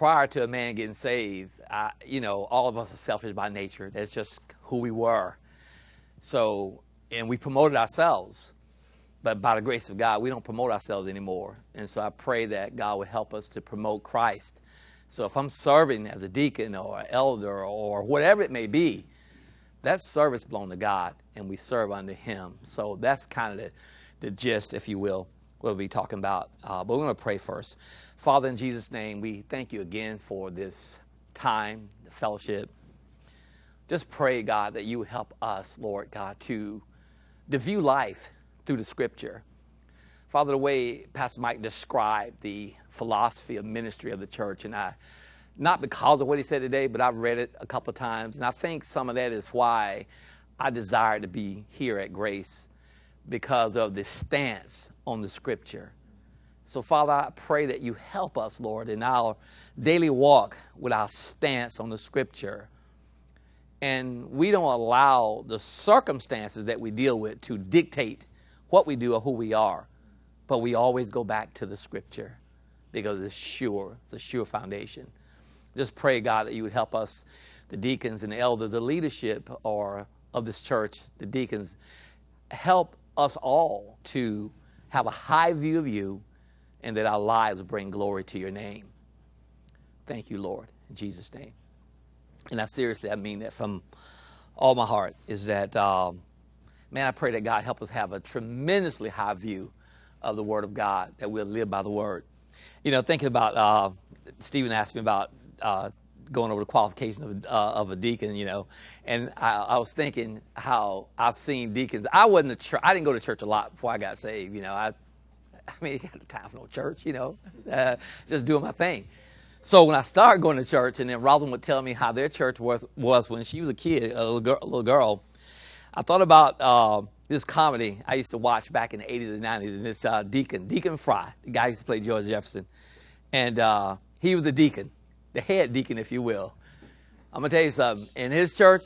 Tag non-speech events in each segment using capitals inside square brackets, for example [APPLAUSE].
prior to a man getting saved, I, you know, all of us are selfish by nature. That's just who we were. So, and we promoted ourselves, but by the grace of God, we don't promote ourselves anymore. And so I pray that God would help us to promote Christ. So if I'm serving as a deacon or an elder or whatever it may be, that's service belong to God, and we serve unto Him. So that's kind of the, the gist, if you will, we'll be talking about. Uh, but we're going to pray first. Father, in Jesus' name, we thank you again for this time, the fellowship. Just pray, God, that you help us, Lord God, to, to view life through the Scripture. Father, the way Pastor Mike described the philosophy of ministry of the church, and I not because of what he said today, but I've read it a couple of times. And I think some of that is why I desire to be here at Grace because of the stance on the scripture. So, Father, I pray that you help us, Lord, in our daily walk with our stance on the scripture. And we don't allow the circumstances that we deal with to dictate what we do or who we are, but we always go back to the scripture because it's sure, it's a sure foundation just pray, God, that you would help us, the deacons and the elder, the leadership or of this church, the deacons, help us all to have a high view of you and that our lives bring glory to your name. Thank you, Lord, in Jesus' name. And I seriously, I mean that from all my heart, is that, um, man, I pray that God help us have a tremendously high view of the Word of God, that we'll live by the Word. You know, thinking about, uh, Stephen asked me about uh, going over the qualification of, uh, of a deacon, you know, and I, I, was thinking how I've seen deacons. I wasn't a. I didn't go to church a lot before I got saved. You know, I, I mean, [LAUGHS] I had time for no church. You know, uh, just doing my thing. So when I started going to church, and then Rosalind would tell me how their church was, was when she was a kid, a little girl, a little girl I thought about uh, this comedy I used to watch back in the 80s and 90s, and this uh, deacon, Deacon Frye, the guy used to play George Jefferson, and uh, he was the deacon the head deacon, if you will. I'm going to tell you something. In his church,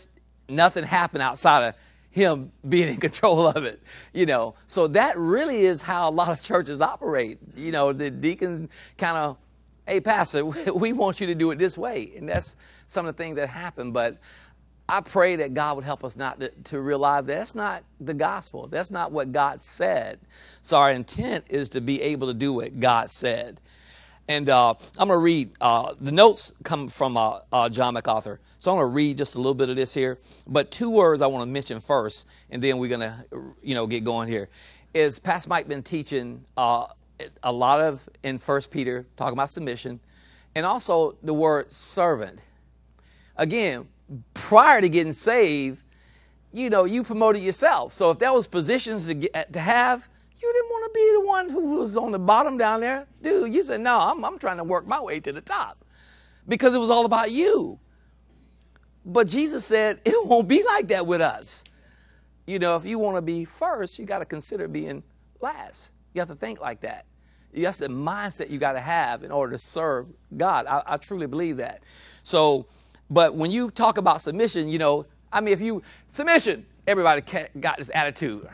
nothing happened outside of him [LAUGHS] being in control of it, you know. So that really is how a lot of churches operate. You know, the deacons kind of, hey, pastor, [LAUGHS] we want you to do it this way. And that's some of the things that happen. But I pray that God would help us not to, to, realize that's not the gospel. That's not what God said. So our intent is to be able to do what God said. And uh, I'm going to read, uh, the notes come from uh, uh, John MacArthur. So I'm going to read just a little bit of this here. But two words I want to mention first, and then we're going to, you know, get going here. Is Pastor Mike been teaching uh, a lot of in First Peter, talking about submission, and also the word servant. Again, prior to getting saved, you know, you promoted yourself. So if there was positions to, get, to have, you didn't want to be the one who was on the bottom down there. Dude, you said, no, I'm, I'm trying to work my way to the top because it was all about you. But Jesus said, it [LAUGHS] won't be like that with us. You know, if you want to be first, you got to consider being last. You have to think like that. That's the mindset you got to have in order to serve God. I, I truly believe that. So, but when you talk about submission, you know, I mean, if you, submission, everybody got this attitude.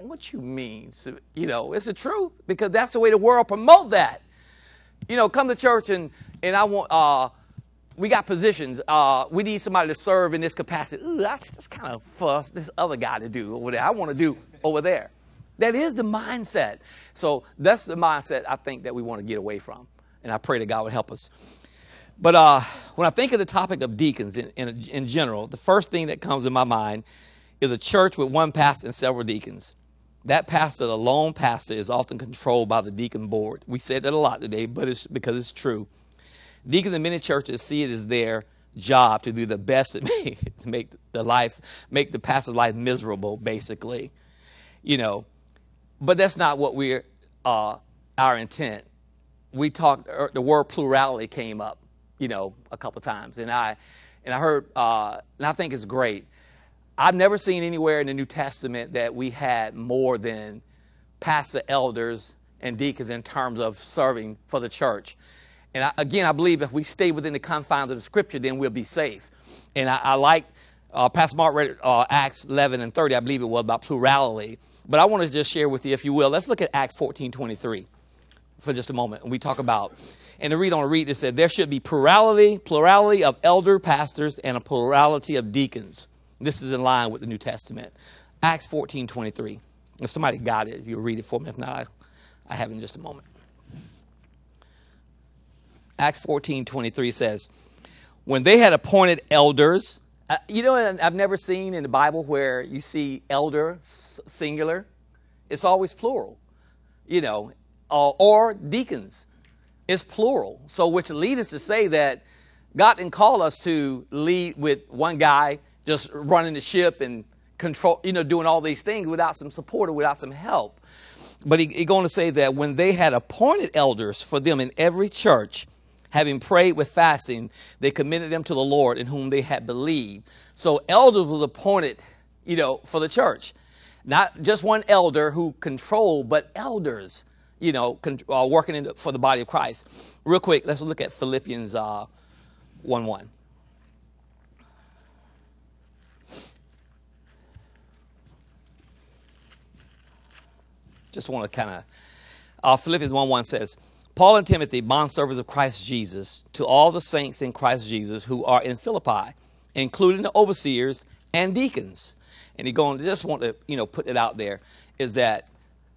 What you mean? You know, it's the truth because that's the way the world promote that. You know, come to church and and I want. Uh, we got positions. Uh, we need somebody to serve in this capacity. Ooh, that's just kind of for this other guy to do over there. I want to do over there. That is the mindset. So that's the mindset I think that we want to get away from. And I pray that God would help us. But uh, when I think of the topic of deacons in, in, in general, the first thing that comes to my mind is a church with one pastor and several deacons. That pastor, the lone pastor, is often controlled by the deacon board. We said that a lot today, but it's because it's true. Deacons in many churches see it as their job to do the best [LAUGHS] to make, to make the life, make the pastor's life miserable, basically. You know, but that's not what we're uh, our intent. We talked. Er, the word plurality came up, you know, a couple times, and I and I heard, uh, and I think it's great I've never seen anywhere in the New Testament that we had more than pastor elders and deacons in terms of serving for the church. And I, again, I believe if we stay within the confines of the scripture, then we'll be safe. And I, I like uh, Pastor Mark read uh, Acts 11 and 30, I believe it was, about plurality. But I want to just share with you, if you will, let's look at Acts 14 23 for just a moment. And we talk about, And the read on a read it said there should be plurality, plurality of elder pastors and a plurality of deacons. This is in line with the New Testament. Acts 14, 23. If somebody got it, if you read it for me. If not, I, I have it in just a moment. Acts 14, 23 says, When they had appointed elders, uh, you know, I've never seen in the Bible where you see elder singular. It's always plural, you know, uh, or deacons. It's plural. So, which leads us to say that God didn't call us to lead with one guy just running the ship and control, you know, doing all these things without some support or without some help. But he going to say that when they had appointed elders for them in every church, having prayed with fasting, they committed them to the Lord in whom they had believed. So elders was appointed, you know, for the church. Not just one elder who controlled, but elders, you know, con- uh, working in, for the body of Christ. Real quick, let's look at Philippians uh, 1 1. Just want to kind of, uh, Philippians 1 1 says, Paul and Timothy, bondservants of Christ Jesus, to all the saints in Christ Jesus who are in Philippi, including the overseers and deacons. And he going, just want to, you know, put it out there, is that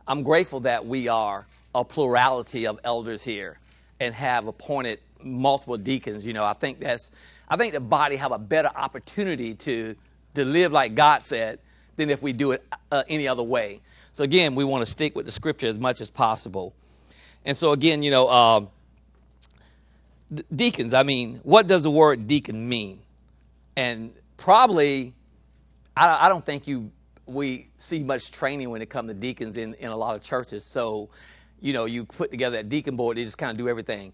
I'm grateful that we are a plurality of elders here and have appointed multiple deacons. You know, I think that's, I think the body have a better opportunity to, to live like God said than if we do it uh, any other way. So again, we want to stick with the scripture as much as possible. And so, again, you know, um, deacons, I mean, what does the word deacon mean? And probably, I, I don't think you we see much training when it comes to deacons in, in a lot of churches. So, you know, you put together that deacon board, they just kind of do everything.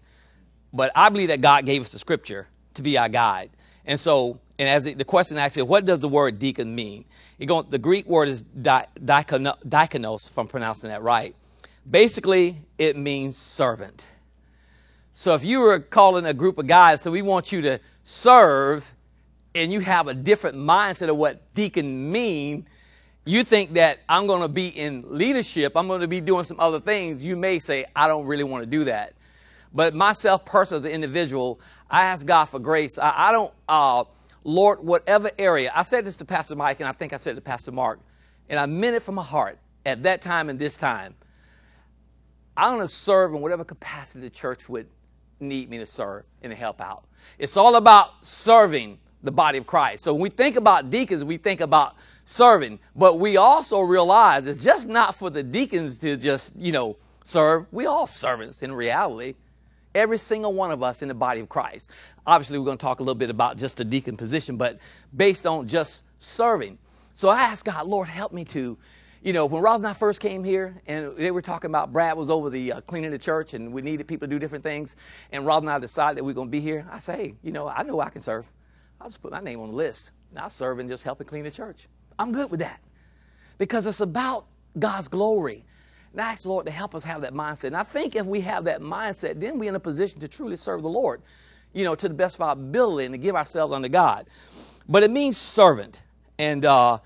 But I believe that God gave us the scripture to be our guide. And so, and as the question actually, what does the word deacon mean? Go, the Greek word is di, diakonos, if I'm pronouncing that right. Basically, it means servant. So if you were calling a group of guys, so we want you to serve, and you have a different mindset of what deacon mean, you think that I'm going to be in leadership, I'm going to be doing some other things, you may say, I don't really want to do that. But myself, personally, as an individual, I ask God for grace. I, I don't, uh, Lord, whatever area, I said this to Pastor Mike, and I think I said it to Pastor Mark, and I meant it from my heart at that time and this time. I'm going to serve in whatever capacity the church would need me to serve and to help out. It's all about serving the body of Christ. So when we think about deacons, we think about serving, but we also realize it's just not for the deacons to just, you know, serve. We all servants in reality. Every single one of us in the body of Christ. Obviously, we're going to talk a little bit about just the deacon position, but based on just serving. So I asked God, Lord, help me to you know, when Ross and I first came here, and they were talking about Brad was over the uh, cleaning the church, and we needed people to do different things, and Ross and I decided that we are going to be here. I say, hey, you know, I know I can serve. I'll just put my name on the list. And I'll serve and just helping clean the church. I'm good with that because it's about God's glory. I ask the Lord to help us have that mindset. And I think if we have that mindset, then we're in a position to truly serve the Lord, you know, to the best of our ability and to give ourselves unto God. But it means servant. And uh,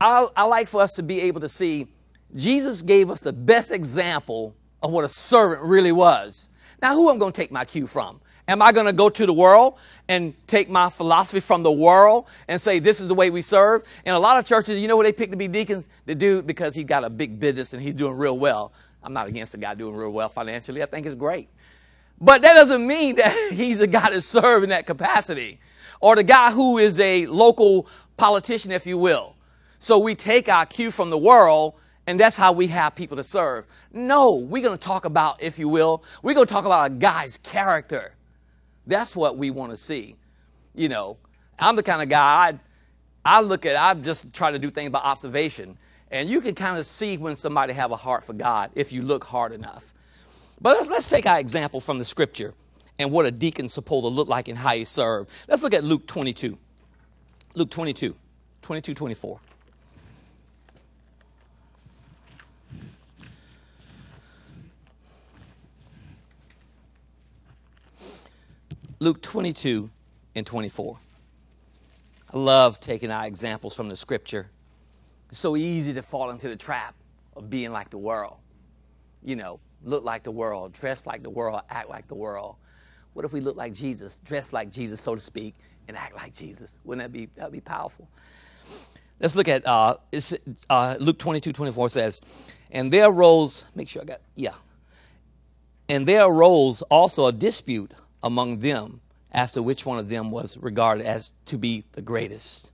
I, I like for us to be able to see Jesus gave us the best example of what a servant really was. Now, who I'm going to take my cue from? Am I going to go to the world and take my philosophy from the world and say this is the way we serve? In a lot of churches, you know what they pick to be deacons? The dude because he got a big business and he's doing real well. I'm not against the guy doing real well financially. I think it's great. But that doesn't mean [LAUGHS] that he's a guy to serve in that capacity. Or the guy who is a local politician, if you will. So we take our cue from the world and that's how we have people to serve. No, we're going to talk about, if you will, we're going to talk about a guy's character. That's what we want to see. You know, I'm the kind of guy, I, I look at, I just try to do things by observation. And you can kind of see when somebody have a heart for God if you look hard enough. But let's, let's take our example from the scripture and what a deacon's supposed to look like and how he served. Let's look at Luke 22. Luke 22, 22, 24. Luke 22 and 24. I love taking our examples from the scripture. It's so easy to fall into the trap of being like the world. You know, look like the world, dress like the world, act like the world? What if we look like Jesus, dress like Jesus, so to speak, and act like Jesus? Wouldn't that be that'd be powerful? Let's look at uh, uh, Luke 22, 24 says, And there arose, make sure I got, yeah. And there arose also a dispute among them as to which one of them was regarded as to be the greatest.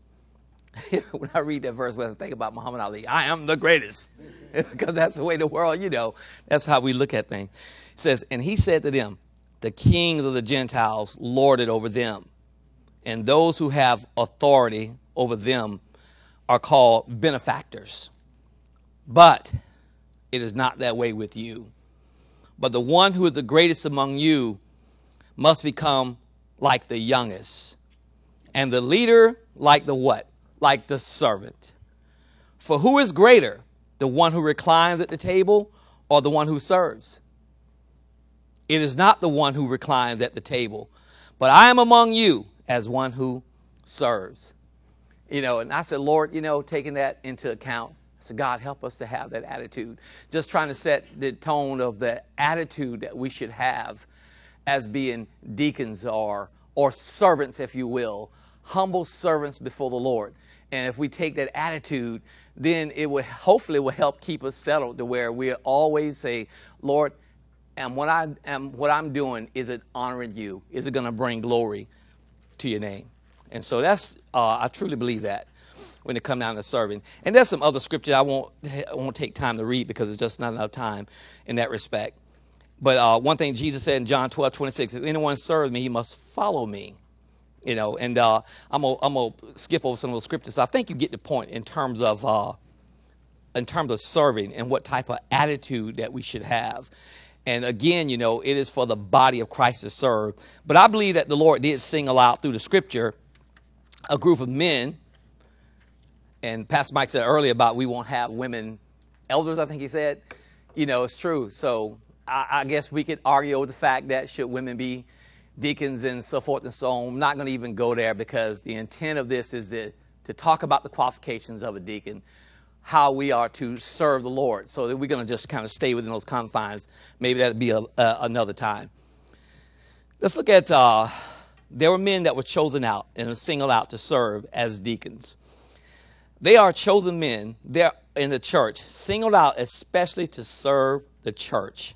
[LAUGHS] when I read that verse, when I think about Muhammad Ali, I am the greatest. [LAUGHS] because that's the way the world, you know, that's how we look at things. It says, And he said to them, The kings of the Gentiles lord it over them, and those who have authority over them are called benefactors. But it is not that way with you. But the one who is the greatest among you must become like the youngest, and the leader like the what? Like the servant. For who is greater, the one who reclines at the table or the one who serves? It is not the one who reclines at the table, but I am among you as one who serves. You know, and I said, Lord, you know, taking that into account, said, God, help us to have that attitude. Just trying to set the tone of the attitude that we should have as being deacons or, or servants, if you will, humble servants before the Lord. And if we take that attitude, then it will hopefully will help keep us settled to where we always say, Lord, and what I am what I'm doing, is it honoring you? Is it to bring glory to your name? And so that's uh, I truly believe that when it comes down to serving. And there's some other scripture I won't I won't take time to read because it's just not enough time in that respect. But uh, one thing Jesus said in John 12, 26, if anyone serves me, he must follow me. You know, and uh, I'm I'm gonna skip over some of those scriptures. So I think you get the point in terms of uh, in terms of serving and what type of attitude that we should have. And again, you know, it is for the body of Christ to serve. But I believe that the Lord did single out through the scripture a group of men. And Pastor Mike said earlier about we won't have women elders, I think he said. You know, it's true. So I, I guess we could argue over the fact that should women be deacons and so forth and so on. I'm not going to even go there because the intent of this is to, to talk about the qualifications of a deacon, how we are to serve the Lord. So that we're going to just kind of stay within those confines. Maybe that'd be a, another time. Let's look at. Uh, there were men that were chosen out and singled out to serve as deacons. They are chosen men. They're in the church, singled out especially to serve the church.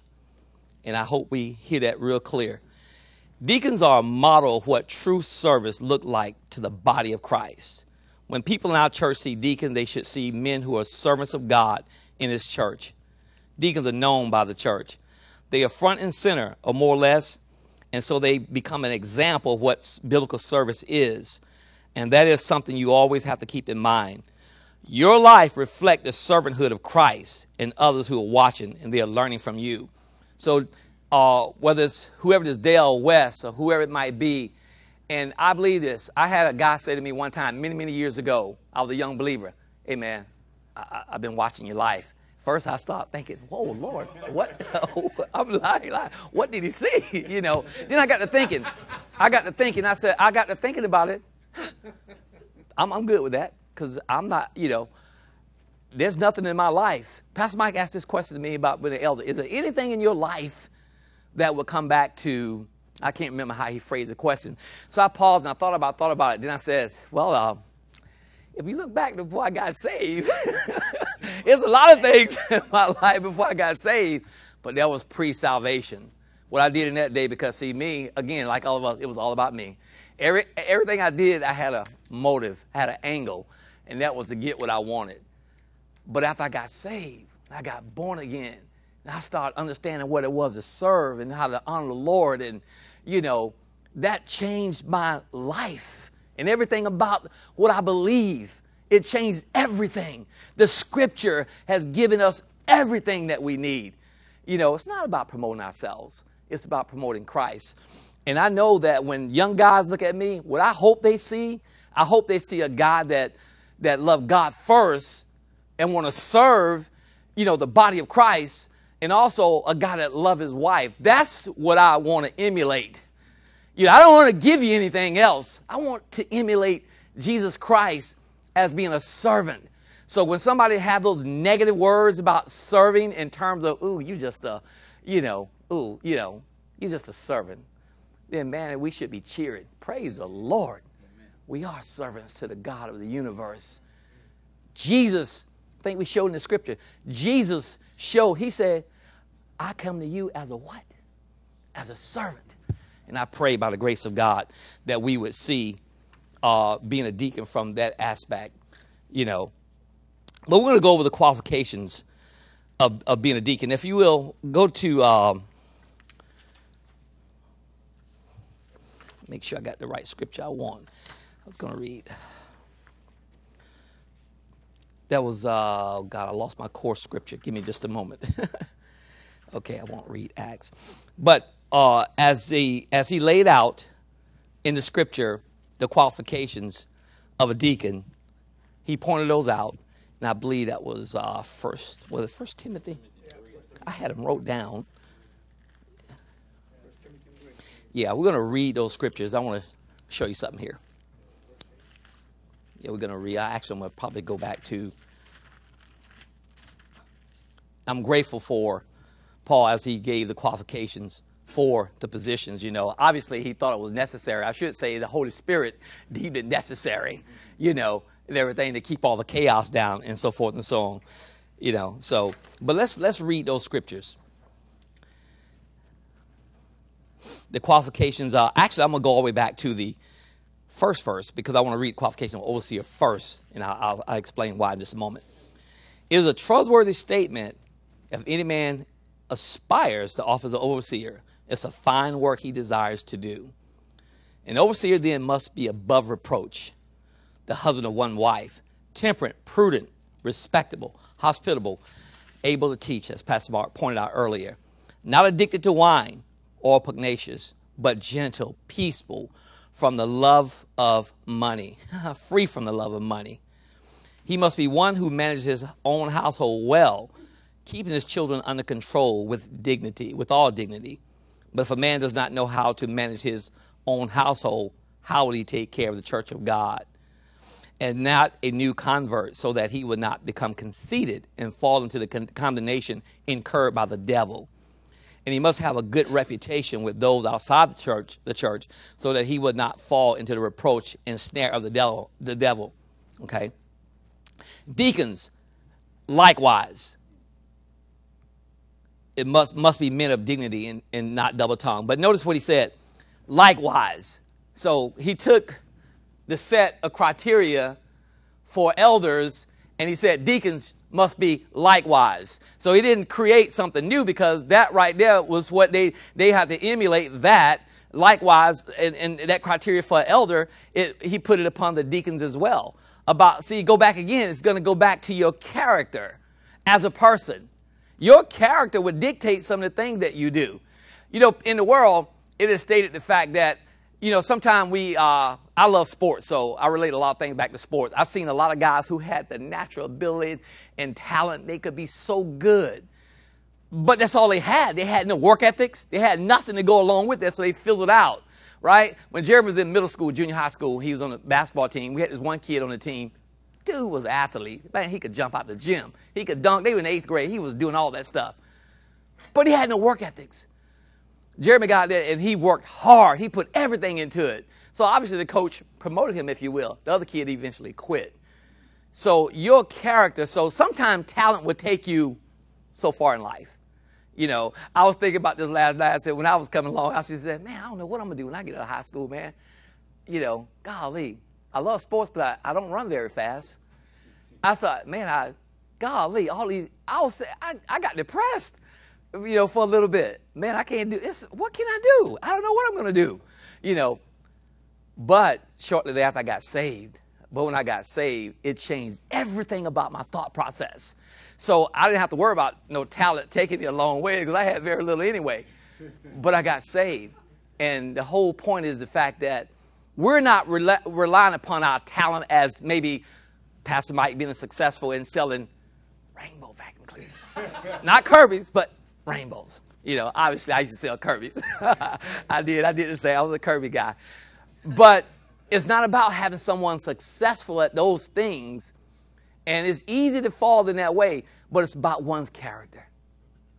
And I hope we hear that real clear. Deacons are a model of what true service looked like to the body of Christ. When people in our church see deacons, they should see men who are servants of God in his church. Deacons are known by the church. They are front and center, or more or less, and so they become an example of what biblical service is. And that is something you always have to keep in mind. Your life reflects the servanthood of Christ and others who are watching and they are learning from you. So uh, whether it's whoever it is, Dale West or whoever it might be, and I believe this. I had a guy say to me one time, many, many years ago, I was a young believer, hey man, I, have been watching your life. First, I started thinking, "Whoa, Lord, what?" [LAUGHS] I'm like, like, "What did he see?" [LAUGHS] you know. Then I got to thinking. I got to thinking. I said, "I got to thinking about it. [LAUGHS] I'm, I'm good with that because I'm not, you know." There's nothing in my life. Pastor Mike asked this question to me about being an elder. Is there anything in your life that would come back to? I can't remember how he phrased the question. So I paused and I thought about, thought about it. Then I said, "Well, uh, if you look back before I got saved." [LAUGHS] There's a lot of things [LAUGHS] in my life before I got saved, but that was pre salvation. What I did in that day, because see, me, again, like all of us, it was all about me. Every, everything I did, I had a motive, had an angle, and that was to get what I wanted. But after I got saved, I got born again, and I started understanding what it was to serve and how to honor the Lord. And, you know, that changed my life and everything about what I believe. It changed everything. The scripture has given us everything that we need. You know, it's not about promoting ourselves, it's about promoting Christ. And I know that when young guys look at me, what I hope they see, I hope they see a guy that that love God first and want to serve, you know, the body of Christ, and also a guy that love his wife. That's what I want to emulate. You know, I don't want to give you anything else. I want to emulate Jesus Christ as being a servant. So when somebody have those negative words about serving in terms of, ooh, you just a, you know, ooh, you know, you're just a servant, then man, we should be cheering. Praise the Lord. Amen. We are servants to the God of the universe. Jesus, think we showed in the scripture, Jesus showed, he said, I come to you as a what? As a servant. And I pray by the grace of God that we would see uh, being a deacon from that aspect, you know. But we're going to go over the qualifications of, of being a deacon. If you will, go to, um, make sure I got the right scripture I want. I was going to read. That was, uh, God, I lost my core scripture. Give me just a moment. [LAUGHS] okay, I won't read Acts. But uh, as, he, as he laid out in the scripture the qualifications of a deacon, he pointed those out. And I believe that was uh, first, was it First Timothy? I had them wrote down. Yeah, we're going to read those scriptures. I want to show you something here. Yeah, we're going to. I actually, I'm going to probably go back to. I'm grateful for Paul as he gave the qualifications for the positions. You know, obviously he thought it was necessary. I should say the Holy Spirit deemed it necessary. You know, and everything to keep all the chaos down and so forth and so on. You know, so but let's let's read those scriptures. The qualifications are actually I'm gonna go all the way back to the first verse because I want to read qualification of overseer first, and I'll, I'll, I'll explain why in just a moment. It is a trustworthy statement if any man aspires to offer the overseer it's a fine work he desires to do. An overseer then must be above reproach, the husband of one wife, temperate, prudent, respectable, hospitable, able to teach, as Pastor Mark pointed out earlier, not addicted to wine or pugnacious, but gentle, peaceful, from the love of money, [LAUGHS] free from the love of money. He must be one who manages his own household well, keeping his children under control with dignity, with all dignity but if a man does not know how to manage his own household, how will he take care of the church of God? And not a new convert, so that he would not become conceited and fall into the con- condemnation incurred by the devil. And he must have a good reputation with those outside the church, the church, so that he would not fall into the reproach and snare of the devil. The devil. Okay. Deacons, likewise, it must, must be men of dignity and, and not double tongue. But notice what he said likewise. So he took the set of criteria for elders and he said deacons must be likewise. So he didn't create something new because that right there was what they, they had to emulate that. Likewise, and, and that criteria for elder, it, he put it upon the deacons as well. About, see, go back again, it's going to go back to your character as a person. Your character would dictate some of the things that you do. You know, in the world, it is stated the fact that, you know, sometimes we, uh, I love sports, so I relate a lot of things back to sports. I've seen a lot of guys who had the natural ability and talent. They could be so good. But that's all they had. They had no work ethics. They had nothing to go along with that, so they fizzled out, right? When Jeremy was in middle school, junior high school, he was on the basketball team. We had this one kid on the team Dude was an athlete. Man, he could jump out the gym. He could dunk. They were in eighth grade. He was doing all that stuff. But he had no work ethics. Jeremy got there and he worked hard. He put everything into it. So obviously the coach promoted him, if you will. The other kid eventually quit. So your character, so sometimes talent would take you so far in life. You know, I was thinking about this last night. I said, when I was coming along, I said, man, I don't know what I'm to do when I get out of high school, man. You know, golly, I love sports, but I, I don't run very fast. I thought, man, I, golly, all these, I was, I, I got depressed, you know, for a little bit. Man, I can't do this. What can I do? I don't know what I'm going to do, you know. But shortly thereafter, I got saved. But when I got saved, it changed everything about my thought process. So I didn't have to worry about no talent taking me a long way because I had very little anyway. But I got saved. And the whole point is the fact that we're not rely, relying upon our talent as maybe Pastor Mike being successful in selling rainbow vacuum cleaners. [LAUGHS] not Kirby's, but rainbows. You know, obviously I used to sell Kirby's. [LAUGHS] I did. I didn't say I was a Kirby guy. But it's not about having someone successful at those things. And it's easy to fall in that way, but it's about one's character.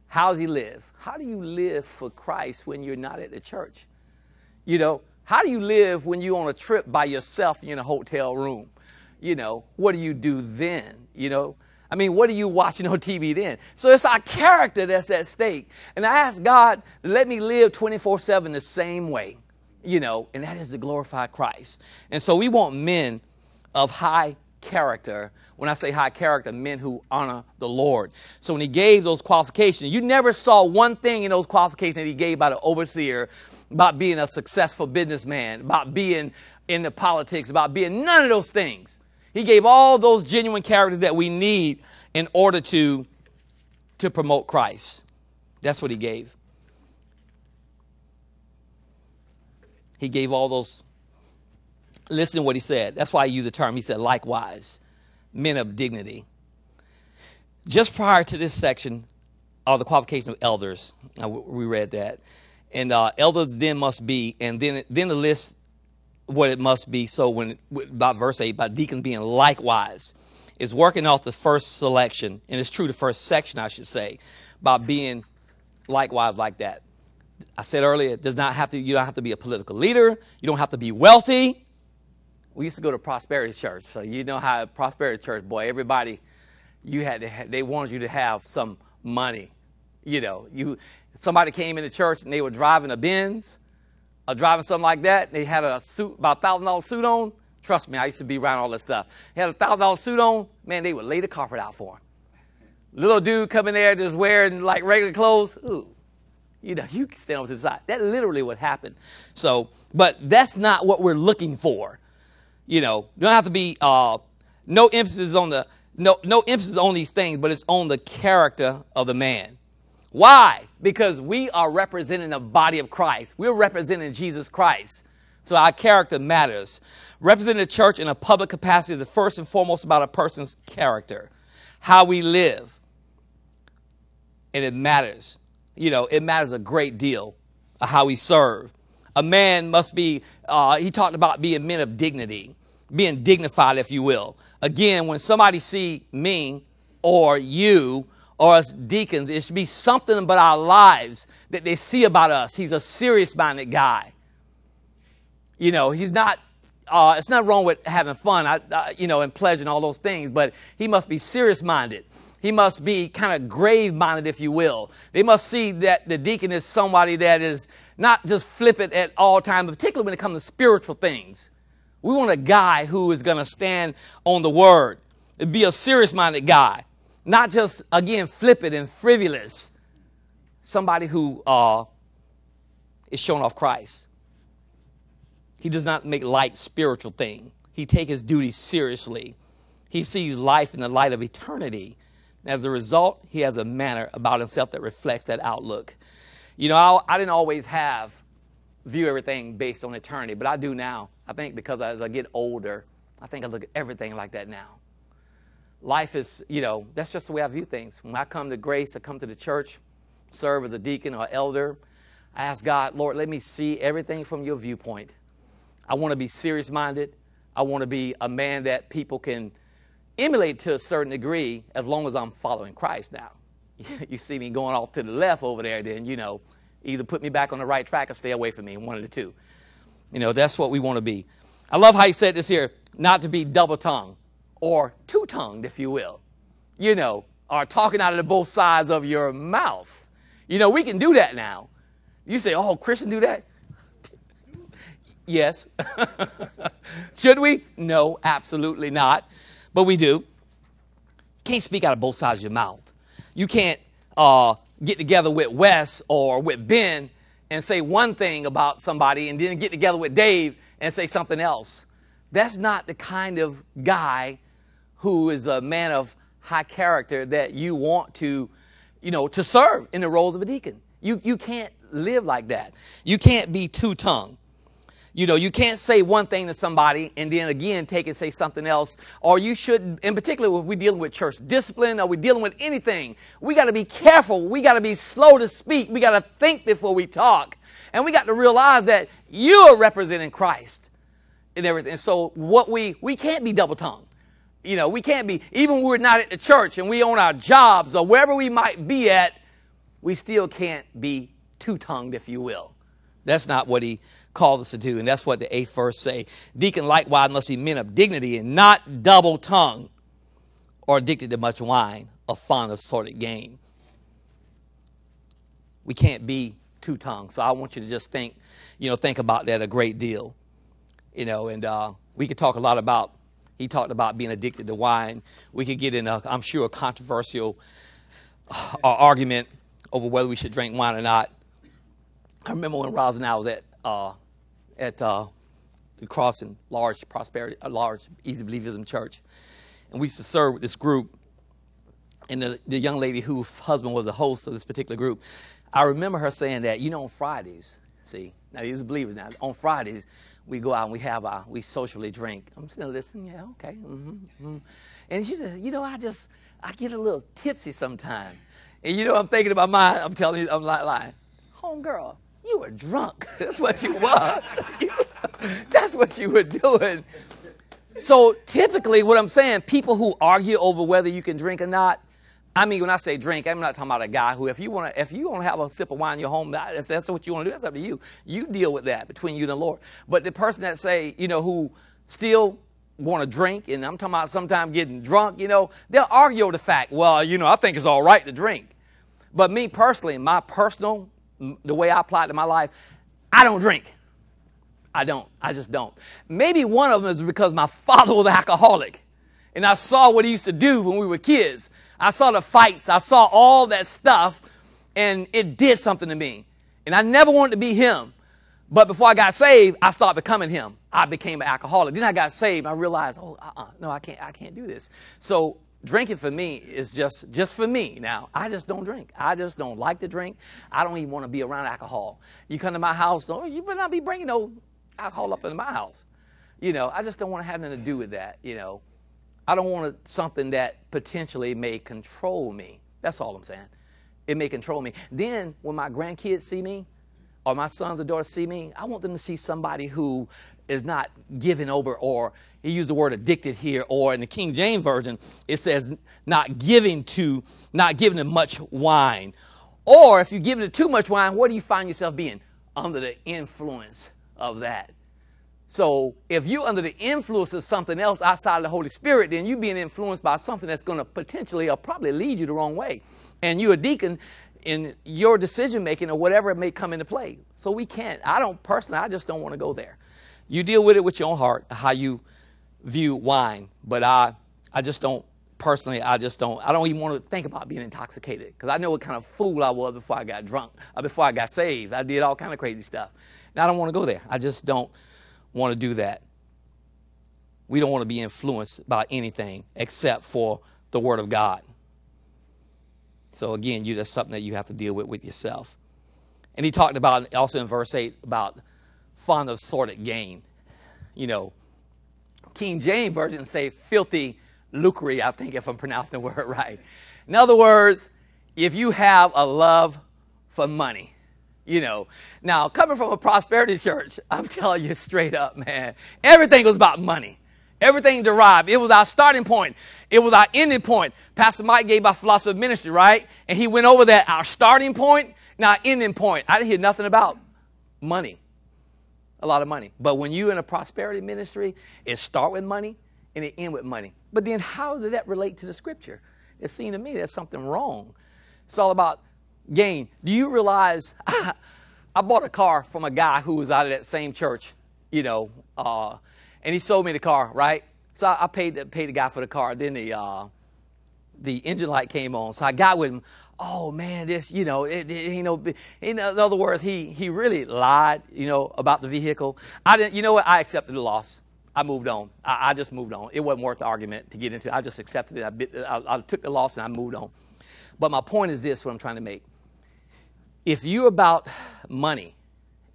How does he live? How do you live for Christ when you're not at the church? You know, how do you live when you're on a trip by yourself in a hotel room? You know, what do you do then? You know, I mean, what are you watching on TV then? So it's our character that's at stake. And I ask God, let me live 24 7 the same way, you know, and that is to glorify Christ. And so we want men of high character. When I say high character, men who honor the Lord. So when he gave those qualifications, you never saw one thing in those qualifications that he gave by the overseer about being a successful businessman, about being in the politics, about being none of those things. He gave all those genuine characters that we need in order to, to promote Christ. That's what he gave. He gave all those. Listen to what he said. That's why I use the term. He said, likewise, men of dignity. Just prior to this section are the qualification of elders. We read that. And uh, elders then must be, and then, then the list what it must be. So when about verse eight, about deacons being likewise, is working off the first selection, and it's true the first section, I should say, about being likewise like that. I said earlier, it does not have to. You don't have to be a political leader. You don't have to be wealthy. We used to go to Prosperity Church, so you know how Prosperity Church, boy, everybody, you had to. Have, they wanted you to have some money. You know, you somebody came into church and they were driving a Benz driving something like that. They had a suit, about thousand dollar suit on. Trust me, I used to be around all this stuff. He had a thousand dollar suit on. Man, they would lay the carpet out for him. Little dude coming there just wearing like regular clothes. Ooh, you know, [LAUGHS] you can stand over to the side. That literally what happened. So, but that's not what we're looking for. You know, you don't have to be uh, no emphasis on the no no emphasis on these things, but it's on the character of the man. Why? Because we are representing the body of Christ. We're representing Jesus Christ. So our character matters. Representing the church in a public capacity is first and foremost about a person's character, how we live. And it matters. You know, it matters a great deal how we serve. A man must be, uh, he talked about being men of dignity, being dignified, if you will. Again, when somebody see me or you or as deacons, it should be something about our lives that they see about us. He's a serious minded guy. You know, he's not, uh, it's not wrong with having fun, I, I, you know, and pleasure and all those things, but he must be serious minded. He must be kind of grave minded, if you will. They must see that the deacon is somebody that is not just flippant at all times, particularly when it comes to spiritual things. We want a guy who is going to stand on the word, be a serious minded guy. Not just, again, flippant and frivolous. Somebody who uh, is showing off Christ. He does not make light spiritual thing. He take his duty seriously. He sees life in the light of eternity. As a result, he has a manner about himself that reflects that outlook. You know, I, I didn't always have view everything based on eternity, but I do now. I think because as I get older, I think I look at everything like that now life is, you know, that's just the way I view things. When I come to grace, I come to the church, serve as a deacon or elder, I ask God, Lord, let me see everything from your viewpoint. I want to be serious minded. I want to be a man that people can emulate to a certain degree as long as I'm following Christ now. [LAUGHS] you see me going off to the left over there, then, you know, either put me back on the right track or stay away from me, one of the two. You know, that's what we want to be. I love how he said this here not to be double tongued or two tongued, if you will, you know, are talking out of the both sides of your mouth. You know, we can do that now. You say, oh, Christians do that? [LAUGHS] yes. [LAUGHS] Should we? No, absolutely not. But we do. You can't speak out of both sides of your mouth. You can't uh, get together with Wes or with Ben and say one thing about somebody and then get together with Dave and say something else. That's not the kind of guy who is a man of high character that you want to, you know, to serve in the roles of a deacon. You, you can't live like that. You can't be two-tongued. You know, you can't say one thing to somebody and then again take and say something else. Or you should, in particular, if we're dealing with church discipline or we're dealing with anything, we got to be careful. We got to be slow to speak. We got to think before we talk. And we got to realize that you are representing Christ and everything. And so what we, we can't be double tongued. You know, we can't be, even when we're not at the church and we own our jobs or wherever we might be at, we still can't be two tongued, if you will. That's not what he called us to do, and that's what the eighth verse say. Deacon likewise must be men of dignity and not double tongued or addicted to much wine or fond of sordid gain. We can't be two tongued. So I want you to just think, you know, think about that a great deal. You know, and uh, we could talk a lot about, he talked about being addicted to wine. We could get in, a, I'm sure, a controversial uh, argument over whether we should drink wine or not. I remember when Roz and I was at, uh, at uh, the Crossing, large prosperity, a large easy believism church. And we used to serve with this group. And the, the young lady whose husband was the host of this particular group, I remember her saying that, you know, on Fridays, see, now these believers now, on Fridays, we go out and we have our, we socially drink. I'm still listening, yeah, okay. Mm-hmm, mm-hmm. And she says, you know, I just, I get a little tipsy sometimes. And you know, I'm thinking about mine, I'm telling you, I'm not lying. Homegirl, you were drunk. [LAUGHS] That's what you was. [LAUGHS] That's what you were doing. So typically, what I'm saying, people who argue over whether you can drink or not, I mean, when I say drink, I'm not talking about a guy who, if you want to, if you want to have a sip of wine in your home, that's, that's what you want to do. That's up to you. You deal with that between you and the Lord. But the person that say, you know, who still want to drink, and I'm talking about sometimes getting drunk, you know, they'll argue the fact, well, you know, I think it's all right to drink. But me personally, my personal, the way I apply it to my life, I don't drink. I don't. I just don't. Maybe one of them is because my [LAUGHS] father was an alcoholic. And I saw what he used to do when we were kids. I saw the fights. I saw all that stuff, and it did something to me. And I never wanted to be him. But before I got saved, I started becoming him. I became an alcoholic. Then I got saved. I realized, oh, uh-uh, no, I can't. I can't do this. So drinking for me is just just for me. Now I just don't drink. I just don't like to drink. I don't even want to be around alcohol. You come to my house, oh, you better not be bringing no alcohol up into my house. You know, I just don't want to have nothing to do with that. You know. I don't want something that potentially may control me. That's all I'm saying. It may control me. Then when my grandkids see me, or my sons or daughters see me, I want them to see somebody who is not given over, or he used the word addicted here, or in the King James Version, it says not giving to, not giving them much wine. Or if you give it too much wine, what do you find yourself being? Under the influence of that. So if you're under the influence of something else outside of the Holy Spirit, then you're being influenced by something that's going to potentially or probably lead you the wrong way. And you're a deacon in your decision making or whatever it may come into play. So we can't. I don't personally. I just don't want to go there. You deal with it with your own heart, how you view wine. But I, I just don't personally. I just don't. I don't even want to think about being intoxicated because I know what kind of fool I was before I got drunk, uh, before I got saved. I did all kind of crazy stuff. Now I don't want to go there. I just don't want to do that. We don't want to be influenced by anything except for the Word of God. So again, you that's something that you have to deal with with yourself. And he talked about also in verse 8 about fond of sordid gain. You know, King James Version say filthy lucre, I think if I'm pronouncing the [LAUGHS] word right. In other words, if you have a love for money, you know. Now, coming from a prosperity church, [LAUGHS] I'm telling you straight up, man, everything was about money. Everything derived. It was our starting point. It was our ending point. Pastor Mike gave our philosophy of ministry, right? And he went over that, our starting point and our ending point. I didn't hear nothing about money. A lot of money. But when you're in a prosperity ministry, it start with money and it end with money. But then how did that relate to the scripture? It seemed to me there's something wrong. It's all about gain. Do you realize [LAUGHS] I bought a car from a guy who was out of that same church, you know, uh, and he sold me the car, right? So I, paid the, paid the guy for the car. Then the uh, the engine light came on, so I got with him. Oh man, this you know, it, it, you know, in other words, he he really lied, you know, about the vehicle. I didn't, you know what? I accepted the loss. I moved on. I, I just moved on. It wasn't worth the argument to get into. I just accepted it. I, bit, I, I took the loss and I moved on. But my point is this: what I'm trying to make if you're about money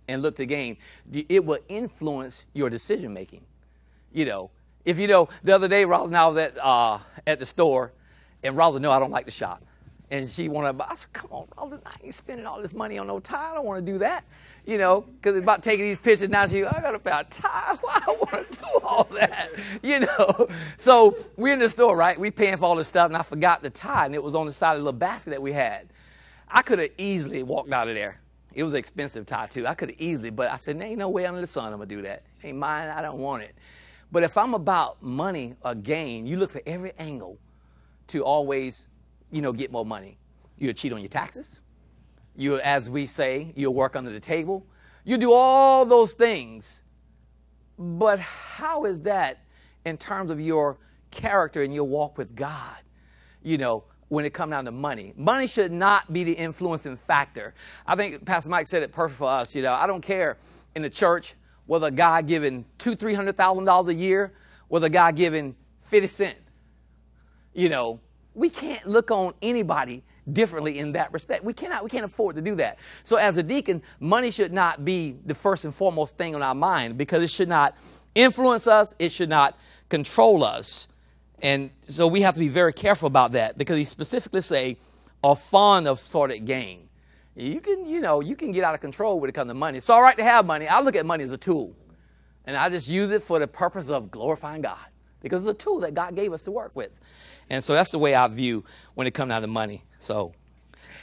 and look to gain, it will influence your decision making. You know, if you know, the other day, Ross and I was at, uh, at the store, and Ross know I don't like to shop. And she wanted I said, come on, Ross, I ain't spending all this money on no tie. I don't want to do that. You know, because about taking these pictures now. She, I got to buy a tie. [LAUGHS] Why I want to do all that? You know. [LAUGHS] So we're in the store, right? We paying for all this stuff, and I forgot the tie, and it was on the side of the little basket that we had. I could have easily walked out of there. It was an expensive tattoo. I could have easily, but I said, there ain't no way under the sun I'm gonna do that. Ain't mine. I don't want it. But if I'm about money or gain, you look for every angle to always, you know, get more money. You'll cheat on your taxes. You, as we say, you'll work under the table. You do all those things. But how is that in terms of your character and your walk with God? You know, when it comes down to money. Money should not be the influencing factor. I think Pastor Mike said it perfect for us. You know, I don't care in the church whether a guy giving two, three hundred thousand dollars a year, whether a guy giving fifty cent. You know, we can't look on anybody differently in that respect. We cannot, we can't afford to do that. So as a deacon, money should not be the first and foremost thing on our mind because it should not influence us, it should not control us. And so we have to be very careful about that because he specifically say, are fond of sordid gain. You can, you know, you can get out of control when it comes to money. It's all right to have money. I look at money as a tool. And I just use it for the purpose of glorifying God because it's a tool that God gave us to work with. And so that's the way I view when it comes down to money. So,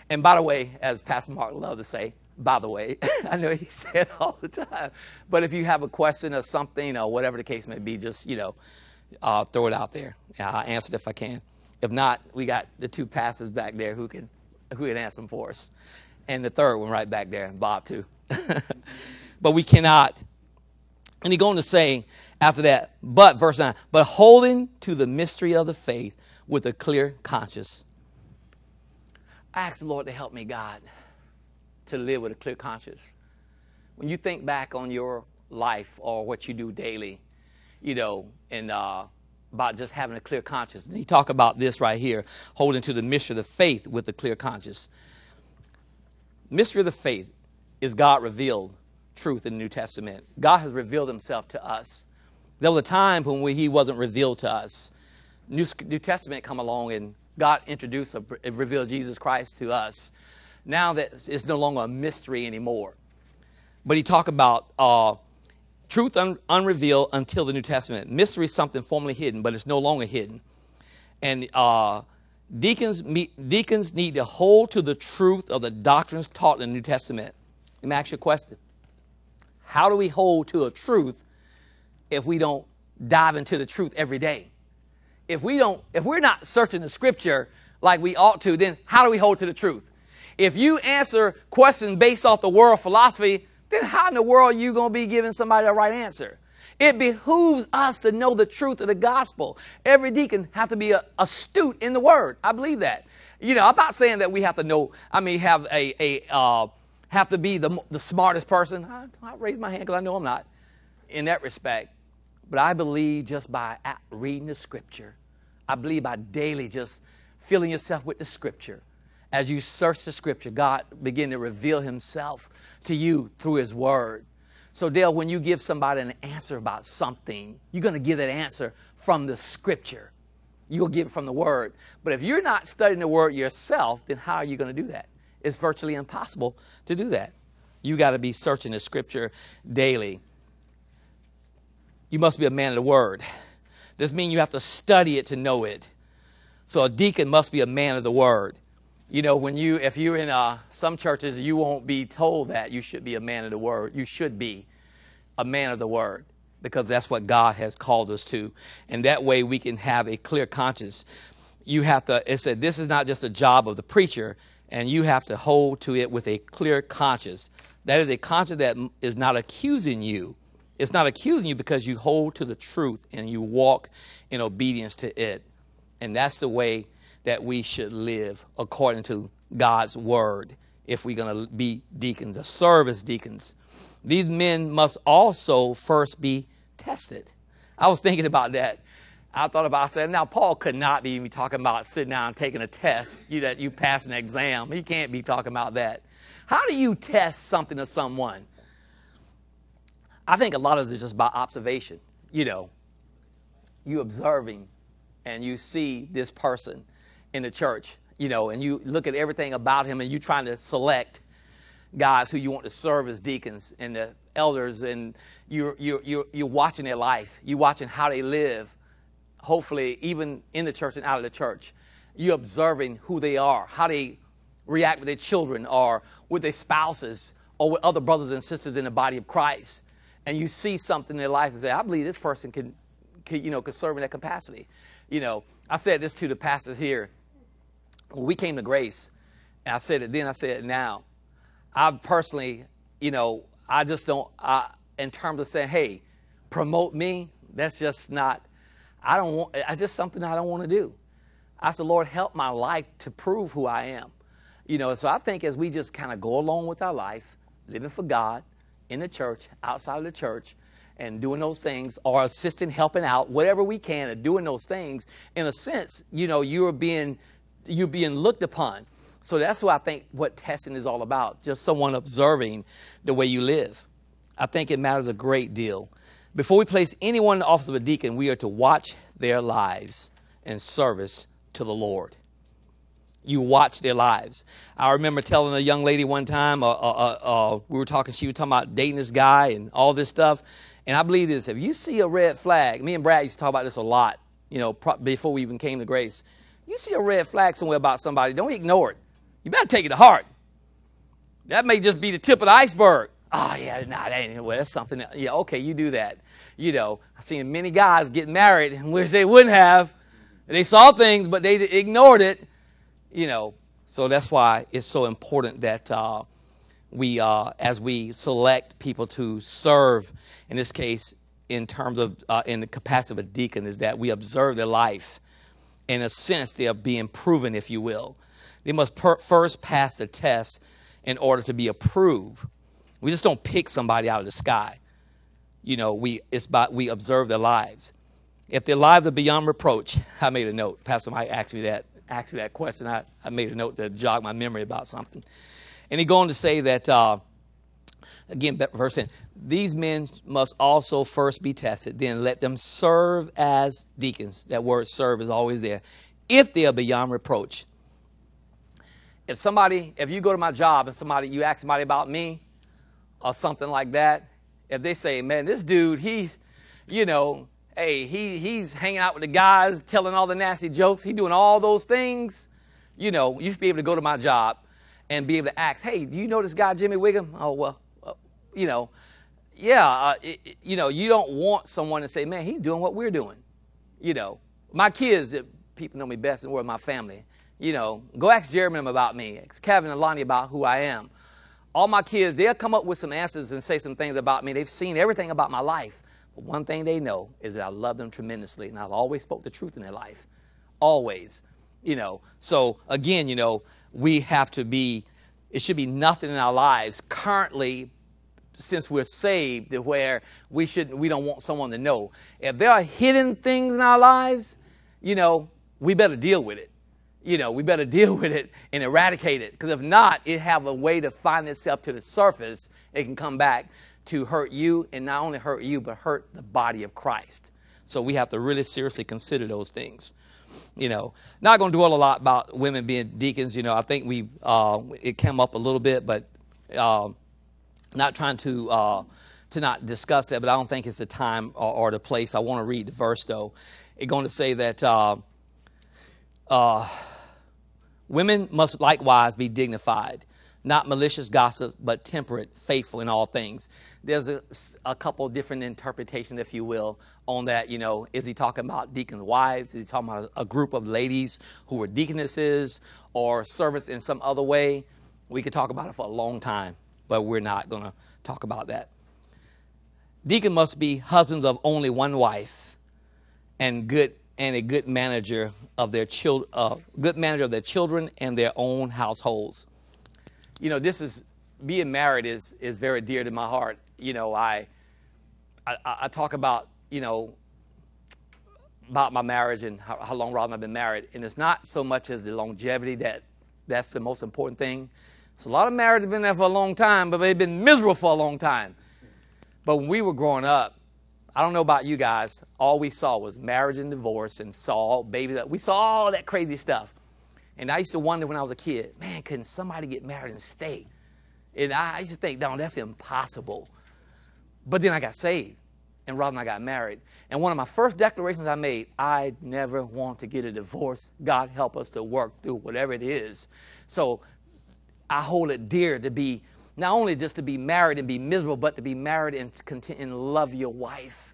and by the way, as Pastor Mark loved to say, by the way, [LAUGHS] I know he [LAUGHS] said all the time, but if you have a question or something or whatever the case may be, just, you know, uh, throw it out there. I'll answer it if I can. If not, we got the two pastors back there who can who can answer them for us, and the third one right back there, Bob too. [LAUGHS] but we cannot. And he going to say after that, but verse nine, but holding to the mystery of the faith with a clear conscience. I ask the Lord to help me, God, to live with a clear conscience. When you think back on your life or what you do daily, you know, and uh, about just having a clear conscience. And he talk about this right here, holding to the mystery of the faith with a clear conscience. Mystery of the faith is God revealed truth in the New Testament. God has revealed himself to us. There was a time when we, he wasn't revealed to us. New, New Testament come along and God introduced, a, revealed Jesus Christ to us. Now that it's no longer a mystery anymore. But he talked about uh, truth un- unrevealed until the New Testament. Mystery is something formerly hidden, but it's no longer hidden. And uh, deacons, meet, deacons need to hold to the truth of the doctrines taught in the New Testament. Let me ask you a question. How do we hold to a truth if we don't dive into the truth every day? If we don't, if we're not searching the scripture like we ought to, then how do we hold to the truth? If you answer questions based off the world philosophy, then how in the world are you going to be giving somebody the right answer? It behooves us to know the truth of the gospel. Every deacon have to be a, astute in the word. I believe that. You know, I'm not saying that we have to know. I mean, have a a uh, have to be the the smartest person. I, I raise my hand because I know I'm not in that respect. But I believe just by reading the scripture, I believe by daily just filling yourself with the scripture as you search the scripture, God begin to reveal himself to you through his word. So, Dale, when you give somebody an answer about something, you're going to give that answer from the scripture. You'll give it from the word. But if you're not studying the word yourself, then how are you going to do that? It's virtually impossible to do that. You got to be searching the scripture daily. You must be a man of the word. This means you have to study it to know it. So a deacon must be a man of the word you know, when you, if you're in uh, some churches, you won't be told that you should be a man of the word. You should be a man of the word because that's what God has called us to. And that way we can have a clear conscience. You have to, it said, this is not just a job of the preacher, and you have to hold to it with a clear conscience. That is a conscience that is not accusing you. It's not accusing you because you hold to the truth and you walk in obedience to it. And that's the way that we should live according to God's word if we're going to be deacons or serve as deacons. These men must also first be tested. I was thinking about that. I thought about, I said, now Paul could not be talking about sitting down and taking a test, you that you pass an exam. He can't be talking about that. How do you test something to someone? I think a lot of it is just by observation. You know, you observing and you see this person in the church, you know, and you look at everything about him and you're trying to select guys who you want to serve as deacons and the elders and you're, you're, you're, you're watching their life. You're watching how they live, hopefully even in the church and out of the church. You're observing who they are, how they react with their children or with their spouses or with other brothers and sisters in the body of Christ. And you see something in their life and say, I believe this person can, can you know, could serve in that capacity. You know, I said this to the pastors here. When we came to grace, and I said it then, I said it now. I personally, you know, I just don't, I, in terms of saying, hey, promote me, that's just not, I don't want, I just something I don't want to do. I said, Lord, help my life to prove who I am. You know, so I think as we just kind of go along with our life, living for God, in the church, outside of the church, and doing those things, or assisting, helping out, whatever we can, and doing those things, in a sense, you know, you're being you're being looked upon. So that's what I think what testing is all about, just someone observing the way you live. I think it matters a great deal. Before we place anyone in the office of a deacon, we are to watch their lives in service to the Lord. You watch their lives. I remember telling a young lady one time, uh, uh, uh, we were talking, she was talking about dating this guy and all this stuff. And I believe this if you see a red flag, me and Brad used to talk about this a lot, you know, before we even came to grace. You see a red flag somewhere about somebody, don't ignore it. You better take it to heart. That may just be the tip of the iceberg. Oh, yeah, no, that ain't that's something. Else. Yeah, okay, you do that. You know, I've seen many guys get married and wish they wouldn't have. They saw things, but they ignored it. You know, so that's why it's so important that uh, we, uh, as we select people to serve, in this case, in terms of uh, in the capacity of a deacon, is that we observe their life. In a sense, they are being proven, if you will. They must per- first pass the test in order to be approved. We just don't pick somebody out of the sky. You know, we it's about we observe their lives. If their lives are beyond reproach, [LAUGHS] I made a note. Pastor Mike asked me that asked me that question. I, I made a note to jog my memory about something. And he going to say that uh, again, verse 10, these men must also first be tested, then let them serve as deacons. That word serve is always there. If they are beyond reproach if somebody, if you go to my job and somebody, you ask somebody about me or something like that, if they say, man, this dude, he's, you know, hey, he, he's hanging out with the guys, telling all the nasty jokes, he doing all those things, you know, you should be able to go to my job and be able to ask, hey, do you know this guy, Jimmy Wiggum? Oh, well, you know, yeah, uh, it, you know, you don't want someone to say, man, he's doing what we're doing. You know, my kids, people know me best in the world, my family you know, go ask Jeremy about me, ask Kevin and Lonnie about who I am. All my kids, they'll come up with some answers and say some things about me. They've seen everything about my life. But one thing they know is that I love them tremendously, and I've always spoke the truth in their life. Always. You know, so again, you know, we have to be, it should be nothing in our lives currently since we're saved where we should we don't want someone to know. If there are hidden things in our lives, you know, we better deal with it you know, we better [LAUGHS] deal with it and eradicate it. Because if not, it have a way to find itself to the surface. It can come back to hurt you and not only hurt you, but hurt the body of Christ. So we have to really seriously consider those things. You know, not going to dwell a lot about women being deacons. You know, I think we uh, it came up a little bit, but uh, not trying to uh, to not discuss that. But I don't think it's the time or, or the place. I want to read the verse though. It's going to say that. Uh, uh, Women must likewise be dignified, not malicious gossip, but temperate, faithful in all things. There's a, a couple different interpretations, if you will, on that. You know, is he talking about deacons' wives? Is he talking about a group of ladies who were deaconesses or servants in some other way? We could talk about it for a long time, but we're not going to talk about that. Deacon must be husbands of only one wife and good and a good manager of their children, uh, good manager of their children and their own households. You know, this is being married is is very dear to my heart. You know, I I, I talk about you know about my marriage and how, how long Robin I've been married, and it's not so much as the longevity that that's the most important thing. So a lot of marriages have been there for a long time, but they've been miserable for a long time. But when we were growing up, I don't know about you guys. All we saw was marriage and divorce and saw babies. We saw all that crazy stuff. And I used to wonder when I was a kid, man, couldn't somebody get married and stay? And I used to think, no, that's impossible. But then I got saved, and Rob and I got married. And one of my first declarations I made, I never want to get a divorce. God help us to work through whatever it is. So I hold it dear to be not only just to be married and be miserable, but to be married and content and love your wife.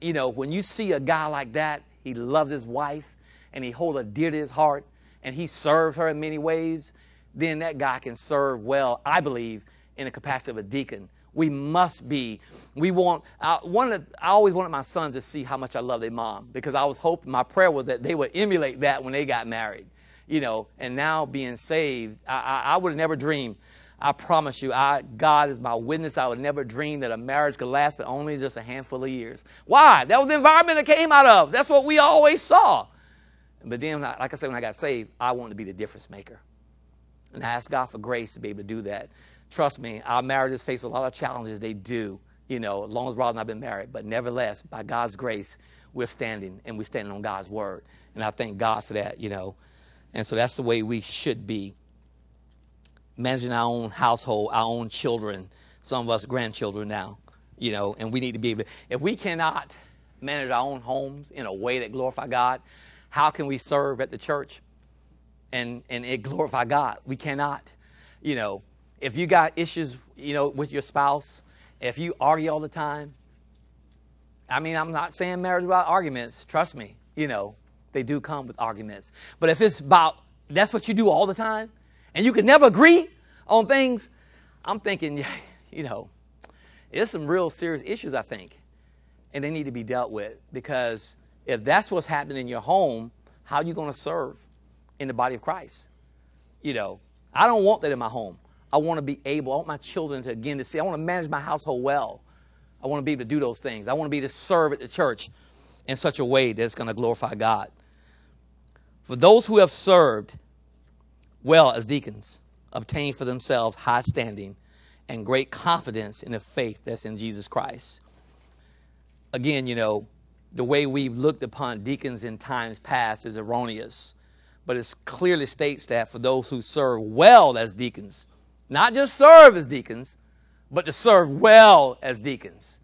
You know, when you see a guy like that, he loves his wife and he holds her dear to his heart and he serves her in many ways, then that guy can serve well, I believe, in the capacity of a deacon. We must be. We want. I, the, I always wanted my sons to see how much I love their mom because I was hoping. My prayer was that they would emulate that when they got married, you know. And now being saved, I, I, I would have never dreamed. I promise you, I, God is my witness. I would never dream that a marriage could last, but only just a handful of years. Why? That was the environment it came out of. That's what we always saw. But then, like I said, when I got saved, I wanted to be the difference maker. And I asked God for grace to be able to do that. Trust me, our marriages face a lot of challenges. They do, you know, as long as Rod and I have been married. But nevertheless, by God's grace, we're standing and we're standing on God's word. And I thank God for that, you know. And so that's the way we should be managing our own household, our own children, some of us grandchildren now, you know, and we need to be able, if we cannot manage our own homes in a way that glorify God, how can we serve at the church and, and it glorify God? We cannot, you know, if you got issues, you know, with your spouse, if you argue all the time, I mean, I'm not saying marriage without arguments. Trust me, you know, they do come with arguments. But if it's about that's what you do all the time, and you can never agree on things, I'm thinking, [LAUGHS] you know, there's some real serious issues, I think, and they need to be dealt with because if that's what's happening in your home, how are you going to serve in the body of Christ? You know, I don't want that in my home. I want to be able, I want my children to again to see, I want to manage my household well. I want to be able to do those things. I want to be able to serve at the church in such a way that it's going to glorify God. For those who have served well as deacons, obtain for themselves high standing and great confidence in the faith that's in Jesus Christ. Again, you know, the way we've looked upon deacons in times past is erroneous, but it clearly states that for those who serve well as deacons, not just serve as deacons, but to serve well as deacons.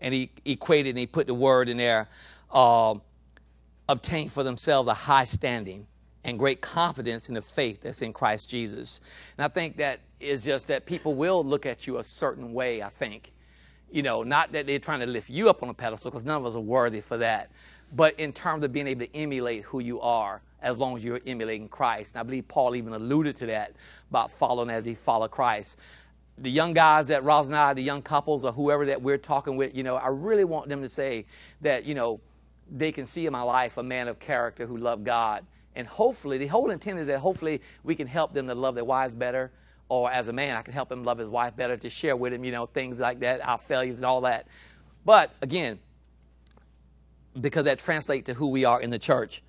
And he equated and he put the word in there uh, obtain for themselves a high standing and great confidence in the faith that's in Christ Jesus. And I think that is just that people will look at you a certain way, I think. You know, not that they're trying to lift you up on a pedestal, because none of us are worthy for that, but in terms of being able to emulate who you are as long as you're emulating Christ. And I believe Paul even alluded to that about following as he followed Christ. The young guys that Roz and I, the young couples or whoever that we're talking with, you know, I really want them to say that, you know, they can see in my life a man of character who loved God. And hopefully, the whole intent is that hopefully we can help them to love their wives better. Or as a man, I can help him love his wife better to share with him, you know, things like that, our failures and all that. But again, because that translates to who we are in the church.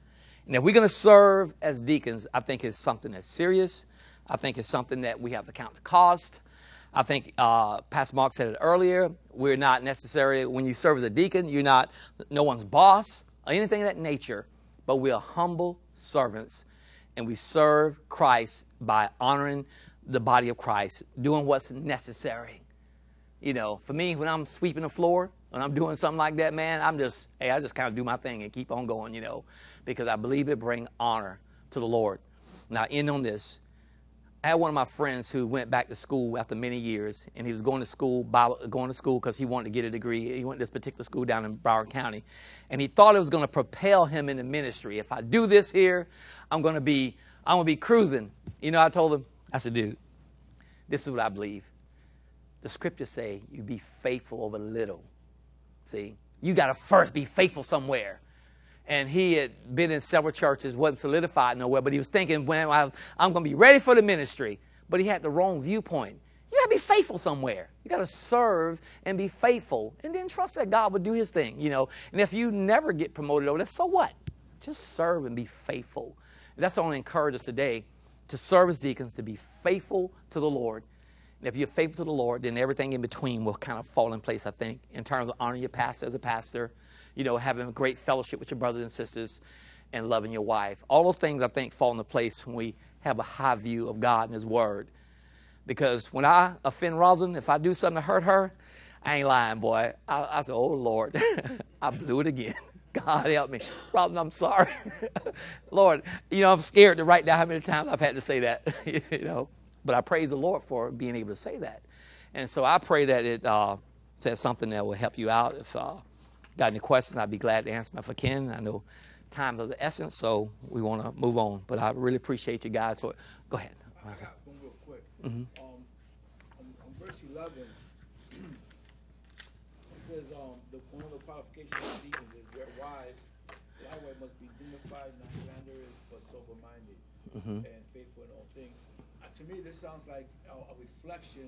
And if we're going to serve as deacons, I think it's something that's serious. I think it's something that we have to count the cost. I think uh, Pastor Mark said it earlier. We're not necessarily, when you serve as a deacon, you're not no one's boss or anything of that nature, but we are humble servants and we serve Christ by honoring the body of Christ, doing what's necessary. You know, for me, when I'm sweeping the floor, when I'm doing something like that, man, I'm just, hey, I just kind of do my thing and keep on going, you know, because I believe it bring honor to the Lord. Now, end on this. I had one of my friends who went back to school after many years, and he was going to school, going to school because he wanted to get a degree. He went to this particular school down in Broward County, and he thought it was going to propel him into ministry. If I do this here, I'm going to be, I'm going to be cruising. You know, I told him, I said, dude, this is what I believe. The scriptures say you be faithful over little. See, you got to first be faithful somewhere. And he had been in several churches, wasn't solidified nowhere, but he was thinking, well, I'm going to be ready for the ministry. But he had the wrong viewpoint. You got to be faithful somewhere. You got to serve and be faithful, and then trust that God will do His thing. You know, and if you never get promoted over that, so what? Just serve and be faithful. And that's only encourage us today to serve as deacons, to be faithful to the Lord, And if you're faithful to the Lord, then everything in between will kind of fall in place, I think, in terms of honoring your pastor as a pastor, you know, having a great fellowship with your brothers and sisters, and loving your wife. All those things, I think, fall into place when we have a high view of God and His Word. Because when I offend Rosalind, if I do something to hurt her, I ain't lying, boy. I, I said, oh, Lord, [LAUGHS] I blew it again. [LAUGHS] God help me. Rosalind, I'm sorry. [LAUGHS] Lord, you know, I'm scared to write down how many times I've had to say that, you know. but I praise the Lord for being able to say that. And so I pray that it uh, says something that will help you out. If uh, got any questions, I'd be glad to answer them if I can. I know time is of the essence, so we want to move on. But I really appreciate you guys for. Go ahead. I got one real quick. Um, on, on verse eleven, [CLEARS THROAT] it says, um, the, one of the qualifications of deacons is their wives, likewise must be dignified, not slanderous, but sober-minded, and faithful in all things. Uh, to me, this sounds like a, a reflection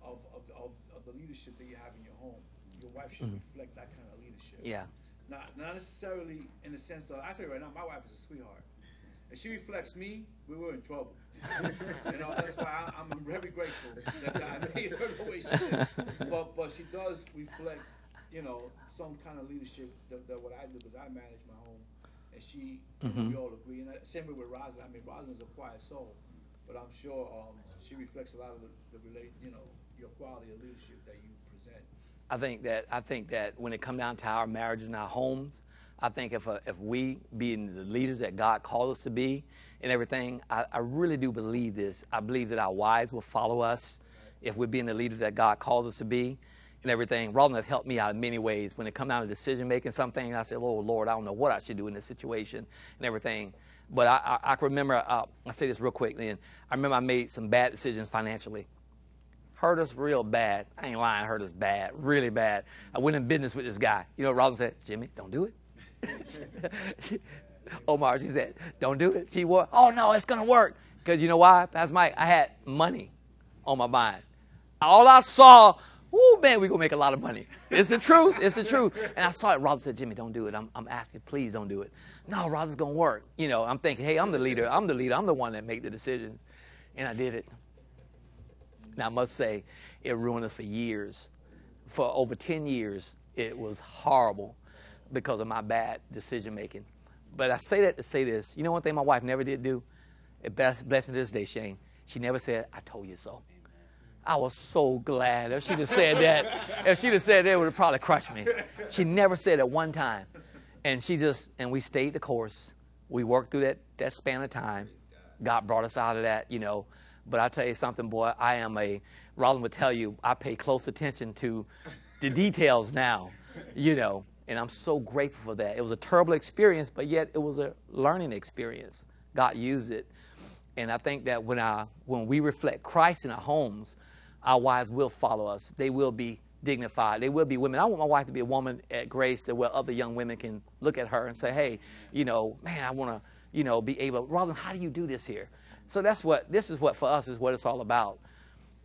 of, of, of, of the leadership that you have in your home. Your wife should reflect that kind of leadership. Yeah. Not, not necessarily in the sense of, I tell you right now, my wife is a sweetheart. If she reflects me, we were in trouble. [LAUGHS] you know, that's why I, I'm very grateful that God [LAUGHS] made her the way she is. But, but she does reflect, you know, some kind of leadership that, that what I do, because I manage my home. And she, you know, we all agree. And same way with Rosin. I mean, Rosin's a quiet soul. But I'm sure um, she reflects a lot of the, the relate, you know, your quality of leadership that you present. I think that I think that when it come down to our marriages and our homes, I think if uh, if we being the leaders that God called us to be and everything, I, I really do believe this. I believe that our wives will follow us if we're being the leaders that God called us to be and everything. Robin have helped me out in many ways when it come down to decision making something. I said, "Oh Lord, I don't know what I should do in this situation and everything." But I, I, I remember. Uh, I say this real quick. Then I remember I made some bad decisions financially hurt us real bad. I ain't lying, hurt us bad, really bad. I went in business with this guy. You know, Robin said, Jimmy, don't do it. [LAUGHS] Omar, she said, don't do it. She was, oh no, it's gonna work. Because you know why? Pastor Mike, I had money on my mind. All I saw, oh man, we gonna make a lot of money. It's the truth. It's the truth. And I saw it. Robin said, Jimmy, don't do it. I'm, I'm asking, please don't do it. No, Robin's gonna work. You know, I'm thinking, hey, I'm the leader. I'm the leader. I'm the one that make the decisions. And I did it. Now, I must say, it ruined us for years. For over 10 years, it was horrible because of my bad decision making. But I say that to say this. You know one thing my wife never did do? It blessed me to this day, Shane. She never said, I told you so. I was so glad. If she'd have said that, if she'd have said that, it would have probably crushed me. She never said it one time. And she just, and we stayed the course. We worked through that, that span of time. God brought us out of that, you know. But I tell you something, boy, I am a, Roland would tell you, I pay close attention to the details now, you know, and I'm so grateful for that. It was a terrible experience, but yet it was a learning experience. God used it. And I think that when, I, when we reflect Christ in our homes, our wives will follow us. They will be dignified. They will be women. I want my wife to be a woman at Grace that where other young women can look at her and say, hey, you know, man, I want to, you know, be able, Roland, how do you do this here? So that's what, this is what for us is what it's all about.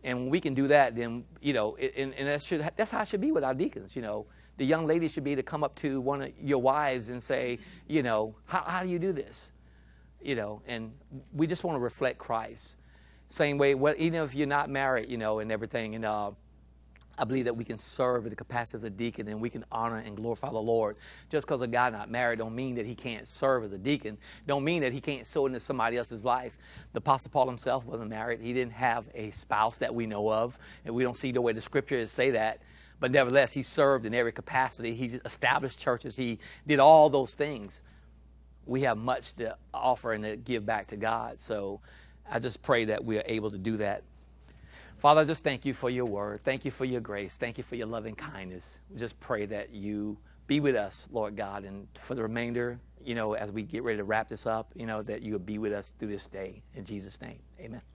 And when we can do that, then, you know, and, and that should, that's how it should be with our deacons, you know. The young lady should be to come up to one of your wives and say, you know, how, how do you do this? You know, and we just want to reflect Christ. Same way, well, even if you're not married, you know, and everything, and uh, I believe that we can serve in the capacity as a deacon and we can honor and glorify the Lord. Just because a guy not married don't mean that he can't serve as a deacon. Don't mean that he can't sow into somebody else's life. The Apostle Paul himself wasn't married. He didn't have a spouse that we know of. And we don't see the way the scriptures say that. But nevertheless, he served in every capacity. He established churches. He did all those things. We have much to offer and to give back to God. So I just pray that we are able to do that Father, just thank you for your word. Thank you for your grace. Thank you for your loving kindness. We just pray that you be with us, Lord God, and for the remainder, you know, as we get ready to wrap this up, you know, that you will be with us through this day. In Jesus' name, amen.